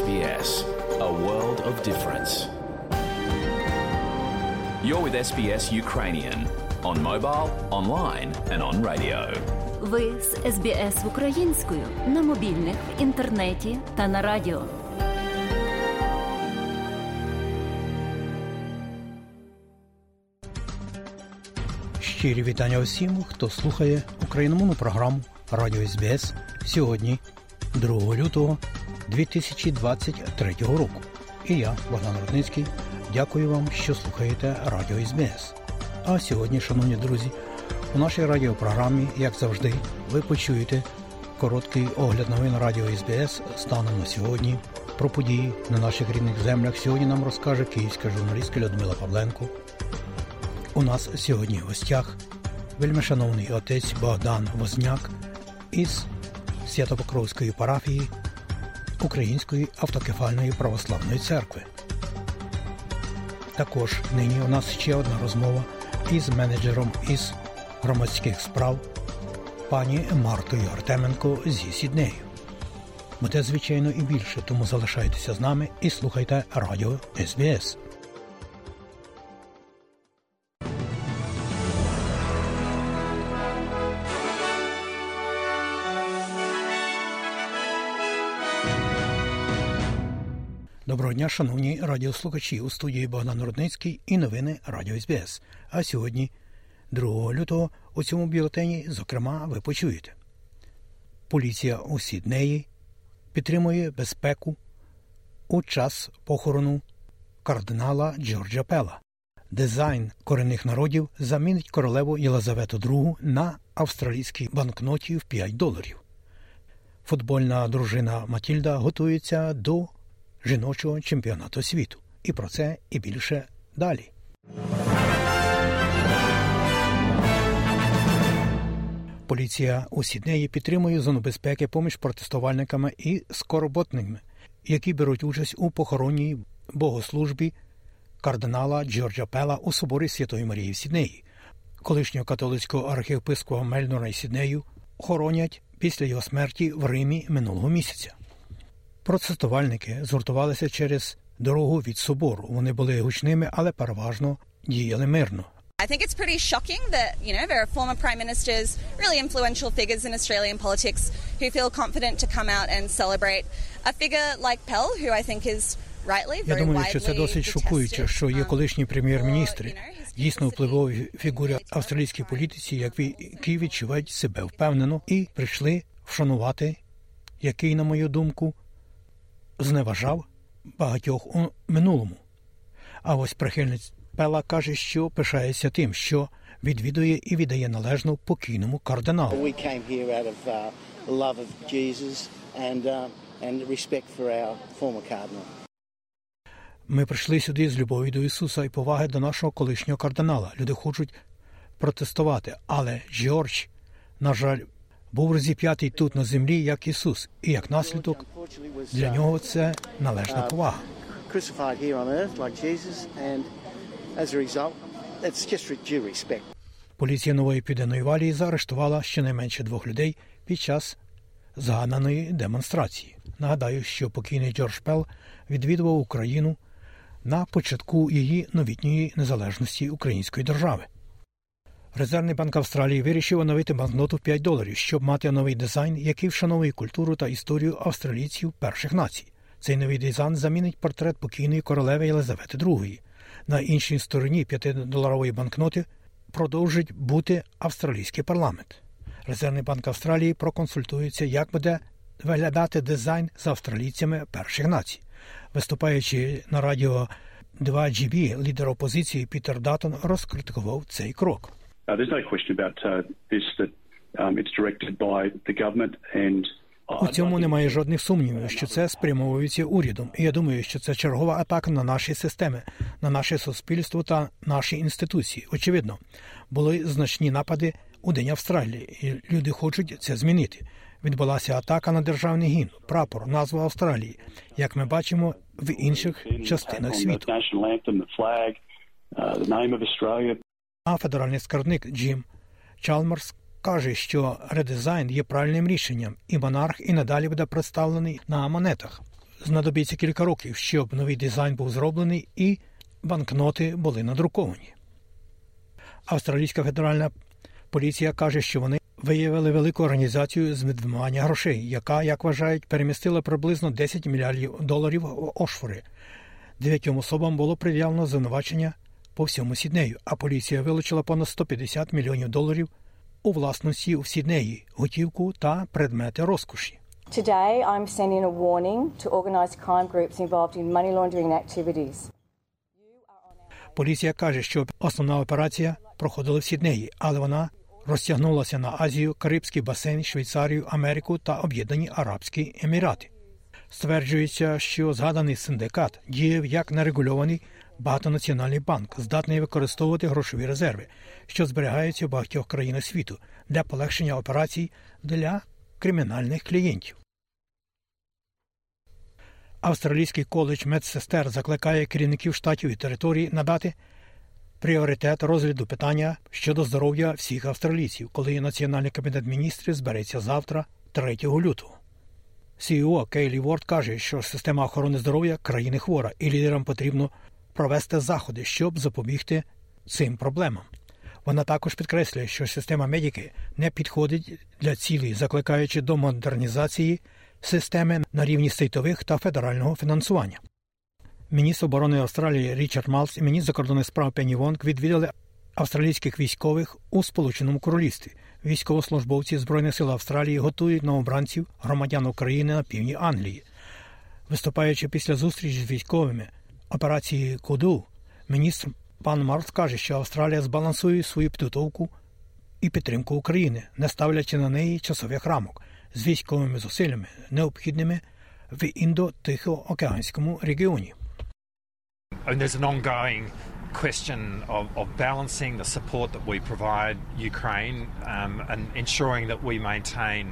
SBS, a world of difference. You're with SBS Ukrainian on mobile, online, and on radio. Ви з СБС українською на мобільних, в інтернеті та на радіо. Щирі вітання усім, хто слухає україномовну програму Радіо СБС сьогодні, 2 лютого 2023 року. І я, Богдан Рудницький, дякую вам, що слухаєте Радіо СБС. А сьогодні, шановні друзі, у нашій радіопрограмі, як завжди, ви почуєте короткий огляд новин Радіо СБС станом на сьогодні. Про події на наших рідних землях сьогодні нам розкаже київська журналістка Людмила Павленко. У нас сьогодні в гостях вельмишановний отець Богдан Возняк із Святопокровської парафії Української автокефальної православної церкви. Також нині у нас ще одна розмова із менеджером із громадських справ пані Мартою Артеменко зі Сіднею. Буде звичайно і більше, тому залишайтеся з нами і слухайте радіо СБС. Доброго дня, шановні радіослухачі у студії Богдан Рудницький і новини Радіо СБС. А сьогодні, 2 лютого, у цьому бюлетені, зокрема, ви почуєте. Поліція у Сіднеї підтримує безпеку у час похорону кардинала Джорджа Пела. Дизайн корінних народів замінить королеву Єлизавету II на австралійській банкноті в 5 доларів. Футбольна дружина Матільда готується до жіночого чемпіонату світу. І про це і більше далі. Поліція у Сіднеї підтримує зону безпеки поміж протестувальниками і скороботними, які беруть участь у похоронній богослужбі кардинала Джорджа Пела у соборі Святої Марії в Сіднеї. Колишнього католицького архієпископа Мельнора і Сіднею хоронять після його смерті в Римі минулого місяця. Протестувальники згуртувалися через дорогу від собору. Вони були гучними, але переважно діяли мирно. I think it's pretty shocking that, you know, there are former prime ministers, really influential figures in Australian politics who feel confident to come out and celebrate a figure like Pell, who I think is rightly Я думаю, що це досить шокуюче, що є колишні um, прем'єр-міністри, know, his дійсно впливові фігури австралійській політиці, які відчувають себе впевнено і прийшли вшанувати, який, на мою думку, зневажав багатьох у минулому. А ось прихильниць Пела каже, що пишається тим, що відвідує і віддає належну покійному кардиналу. Ми прийшли сюди з любов'ю до Ісуса і поваги до нашого колишнього кардинала. Люди хочуть протестувати, але Джордж, на жаль, був розіп'ятий тут на землі, як Ісус, і як наслідок для uh, нього це належна повага. due respect. Поліція нової південної валії заарештувала щонайменше двох людей під час згаданої демонстрації. Нагадаю, що покійний Джордж Пел відвідував Україну на початку її новітньої незалежності української держави. Резервний банк Австралії вирішив оновити банкноту в 5 доларів, щоб мати новий дизайн, який вшановує культуру та історію австралійців перших націй. Цей новий дизайн замінить портрет покійної королеви Єлизавети II. На іншій стороні 5-доларової банкноти продовжить бути австралійський парламент. Резервний банк Австралії проконсультується, як буде виглядати дизайн з австралійцями перших націй. Виступаючи на радіо 2GB, лідер опозиції Пітер Датон розкритикував цей крок. Uh, there's no question about uh, this that um, it's directed by the government and У цьому немає жодних сумнівів, що це спрямовується урядом. І я думаю, що це чергова атака на наші системи, на наше суспільство та наші інституції. Очевидно, були значні напади у День Австралії, і люди хочуть це змінити. Відбулася атака на державний гімн, прапор, назву Австралії, як ми бачимо в інших частинах світу. А федеральний скарбник Джим Чалмерс каже, що редизайн є правильним рішенням, і монарх і надалі буде представлений на монетах знадобиться кілька років, щоб новий дизайн був зроблений і банкноти були надруковані. Австралійська федеральна поліція каже, що вони виявили велику організацію з відмивання грошей, яка, як вважають, перемістила приблизно 10 мільярдів доларів в Ошфори. Дев'ятьом особам було пред'явлено звинувачення по всьому Сіднею, а поліція вилучила понад 150 мільйонів доларів у власності в Сіднеї, готівку та предмети розкоші. Today, I'm sending a warning to organised crime groups involved in money laundering activities. Поліція каже, що основна операція проходила в Сіднеї, але вона розтягнулася на Азію, Карибський басейн, Швейцарію, Америку та Об'єднані Арабські Емірати. Стверджується, що згаданий синдикат діяв як нерегульований багатонаціональний банк, здатний використовувати грошові резерви, що зберігаються в багатьох країнах світу для полегшення операцій для кримінальних клієнтів. Австралійський коледж медсестер закликає керівників штатів і територій надати пріоритет розгляду питання щодо здоров'я всіх австралійців, коли Національний кабінет міністрів збереться завтра, 3 лютого. CEO Кейлі Ворд каже, що система охорони здоров'я країни хвора, і лідерам потрібно провести заходи, щоб запобігти цим проблемам. Вона також підкреслює, що система медики не підходить для цілей, закликаючи до модернізації системи на рівні стейтових та федерального фінансування. Міністр оборони Австралії Річард Малс і міністр закордонних справ Пенні Вонг відвідали австралійських військових у Сполученому Королівстві. Військовослужбовці Збройних сил Австралії готують новобранців громадян України на півдні Англії. Виступаючи після зустрічі з військовими операції Куду, міністр пан Марс каже, що Австралія збалансує свою підготовку і підтримку України, не ставлячи на неї часових рамок з військовими зусиллями, необхідними в індо-тихоокеанському регіоні. And there's an ongoing question of, of balancing the support that we provide Ukraine um, and ensuring that we maintain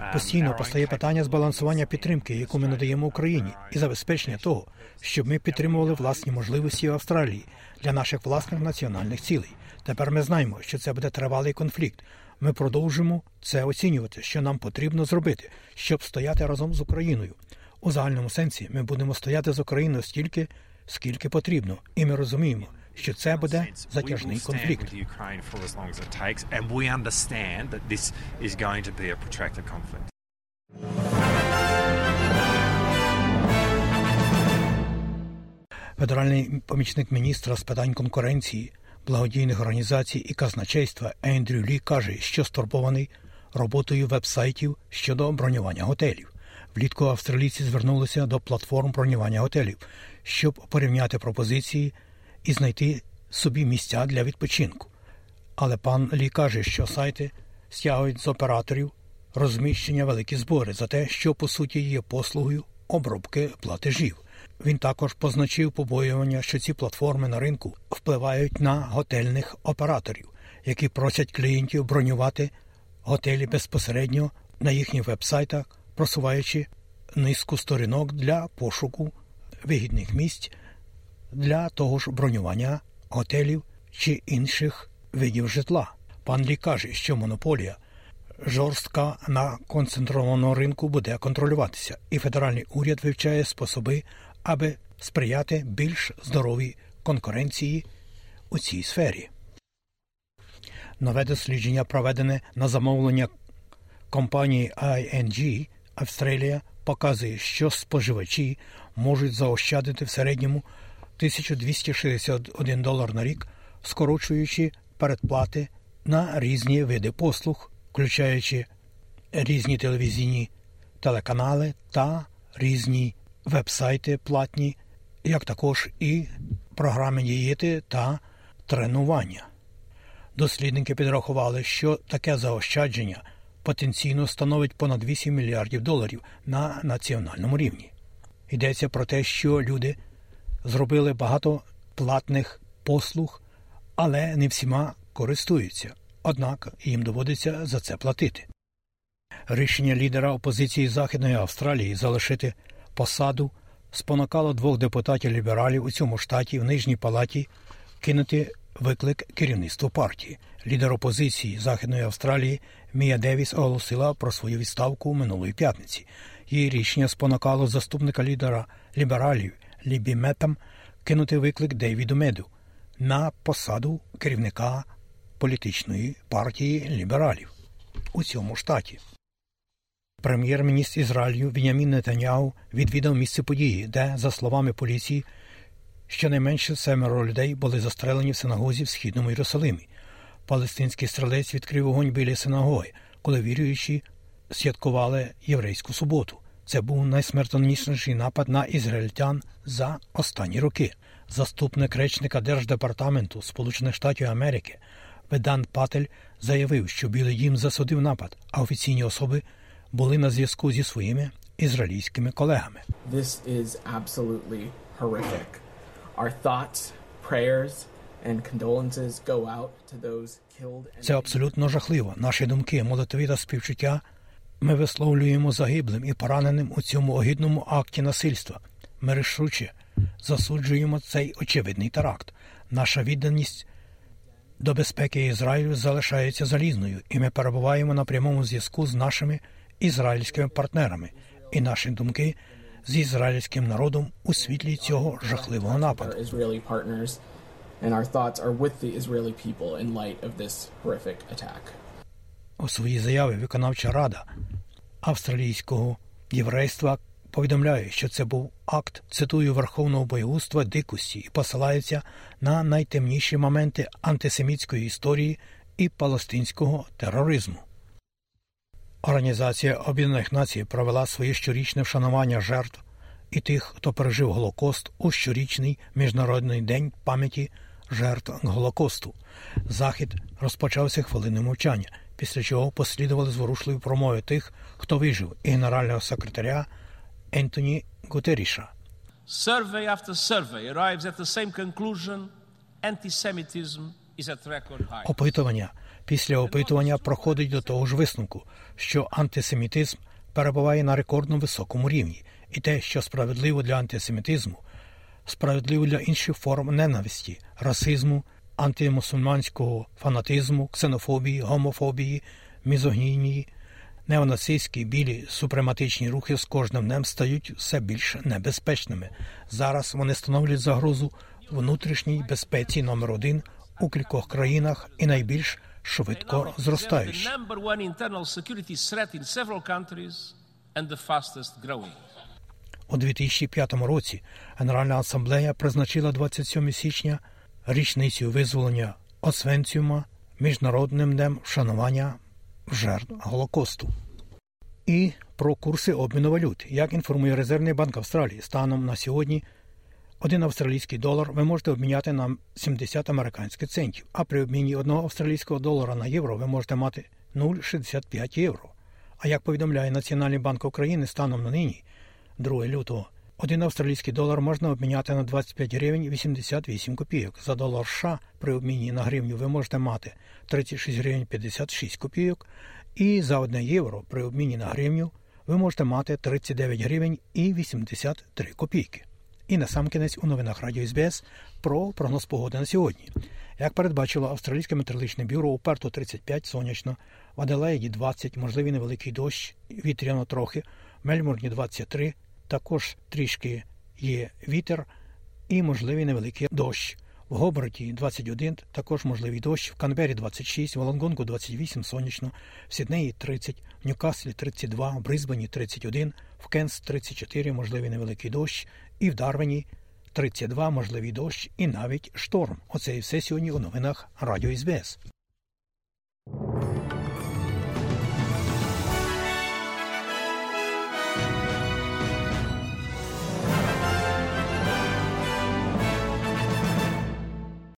um, Постійно постає питання збалансування підтримки, яку ми надаємо Україні, і забезпечення того, щоб ми підтримували власні можливості в Австралії для наших власних національних цілей. Тепер ми знаємо, що це буде тривалий конфлікт. Ми продовжимо це оцінювати, що нам потрібно зробити, щоб стояти разом з Україною. У загальному сенсі ми будемо стояти з Україною стільки, скільки потрібно, і ми розуміємо, що це буде затяжний конфлікт. Федеральний помічник міністра з питань конкуренції, благодійних організацій і казначейства Ендрю Лі каже, що стурбований роботою вебсайтів щодо бронювання готелів. Влітку австралійці звернулися до платформ бронювання готелів, щоб порівняти пропозиції і знайти собі місця для відпочинку. Але пан Лі каже, що сайти стягують з операторів розміщення великі збори за те, що по суті є послугою обробки платежів. Він також позначив побоювання, що ці платформи на ринку впливають на готельних операторів, які просять клієнтів бронювати готелі безпосередньо на їхніх вебсайтах, просуваючи низку сторінок для пошуку вигідних місць для того ж бронювання готелів чи інших видів житла. Пан Лі каже, що монополія жорстка на концентрованому ринку буде контролюватися, і федеральний уряд вивчає способи, аби сприяти більш здоровій конкуренції у цій сфері. Нове дослідження, проведене на замовлення компанії ING Австралія, показує, що споживачі можуть заощадити в середньому 1261 долар на рік, скорочуючи передплати на різні види послуг, включаючи різні телевізійні телеканали та різні вебсайти платні, як також і програми дієти та тренування. Дослідники підрахували, що таке заощадження потенційно становить понад 8 мільярдів доларів на національному рівні. Йдеться про те, що люди зробили багато платних послуг, але не всіма користуються, однак їм доводиться за це платити. Рішення лідера опозиції Західної Австралії залишити посаду спонукало двох депутатів лібералів у цьому штаті в нижній палаті кинути виклик керівництву партії. Лідер опозиції Західної Австралії Мія Девіс оголосила про свою відставку минулої п'ятниці. Її рішення спонукало заступника лідера лібералів Лібі Метам кинути виклик Дейвіду Меду на посаду керівника політичної партії лібералів у цьому штаті. Прем'єр-міністр Ізраїлю Вінямін Нетаняу відвідав місце події, де, за словами поліції, щонайменше семеро людей були застрелені в синагозі в східному Єрусалимі. Палестинський стрілець відкрив вогонь біля синагоги, коли віруючі святкували єврейську суботу. Це був найсмертонісніший напад на ізраїльтян за останні роки. Заступник речника Держдепартаменту Сполучених Штатів Америки Ведан Патель заявив, що Білий Дім засудив напад, а офіційні особи були на зв'язку зі своїми ізраїльськими колегами. This is absolutely horrific. Our thoughts, prayers and condolences go out to those killed Це абсолютно жахливо. Наші думки, молитві та співчуття висловлюємо загиблим і пораненим у цьому огідному акті насильства. Ми рішуче засуджуємо цей очевидний теракт. Наша відданість до безпеки Ізраїлю залишається залізною, і ми перебуваємо на прямому зв'язку з нашими ізраїльськими партнерами, і наші думки з ізраїльським народом у світлі цього жахливого нападу. and our thoughts are with the Israeli people in light of this horrific attack. У своїй заяві виконавча рада австралійського єврейства повідомляє, що це був акт, цитую верховного боєгузтва дикості і посилається на найтемніші моменти антисемітської історії і палестинського тероризму. Організація Об'єднаних Націй провела своє щорічне вшанування жертв і тих, хто пережив Голокост у щорічний міжнародний день пам'яті жертв Голокосту. Захід розпочався хвилиною мовчання, після чого послідували зворушливі промови тих, хто вижив, і генерального секретаря Ентоні Гутеріша. Survey after survey arrives at the same conclusion anti-Semitism is at record high. Опитування після опитування проходить до того ж висновку, що антисемітизм перебуває на рекордно високому рівні, і те, що справедливо для антисемітизму, справедливо для інших форм ненависті, расизму, антимусульманського фанатизму, ксенофобії, гомофобії, мізогнінії, неонацистські білі супрематичні рухи з кожним днем стають все більш небезпечними. Зараз вони становлять загрозу внутрішній безпеці номер один у кількох країнах і найбільш швидко зростаючі. У 2005 році Генеральна асамблея призначила 27 січня річницю визволення Освенціума міжнародним днем вшанування жертв Голокосту. І про курси обміну валют. Як інформує Резервний банк Австралії, станом на сьогодні один австралійський долар ви можете обміняти на 70 американських центів, а при обміні одного австралійського долара на євро ви можете мати 0,65 євро. А як повідомляє Національний банк України станом на нині, 2 лютого, один австралійський долар можна обміняти на 25 гривень 88 копійок. За долар США при обміні на гривню ви можете мати 36 гривень 56 копійок. І за 1 євро при обміні на гривню ви можете мати 39 гривень і 83 копійки. І на сам кінець у новинах Радіо СБС про прогноз погоди на сьогодні. Як передбачило Австралійське метеорологічне бюро у Перту 35 сонячно, в Аделаїді 20, можливий невеликий дощ, вітряно трохи, в Мельбурні 23, також трішки є вітер і можливий невеликий дощ. В Гоберті 21, також можливий дощ, в Канбері 26, в Лонгонгу 28 сонячно, в Сіднеї 30, в Ньюкаслі 32, в Брисбені 31, в Кенс 34, можливий невеликий дощ, і в Дарвені 32, можливий дощ і навіть шторм. Оце і все сьогодні у новинах Радіо СБС.